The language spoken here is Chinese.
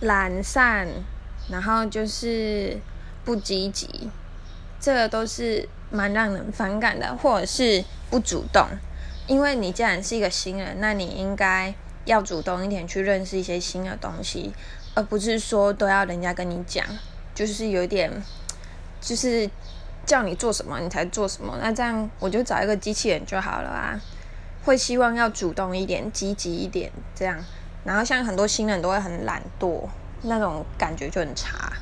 懒散，然后就是不积极，这个都是蛮让人反感的，或者是不主动。因为你既然是一个新人，那你应该要主动一点去认识一些新的东西，而不是说都要人家跟你讲，就是有点，就是叫你做什么你才做什么。那这样我就找一个机器人就好了啊。会希望要主动一点、积极一点这样。然后像很多新人都会很懒惰，那种感觉就很差。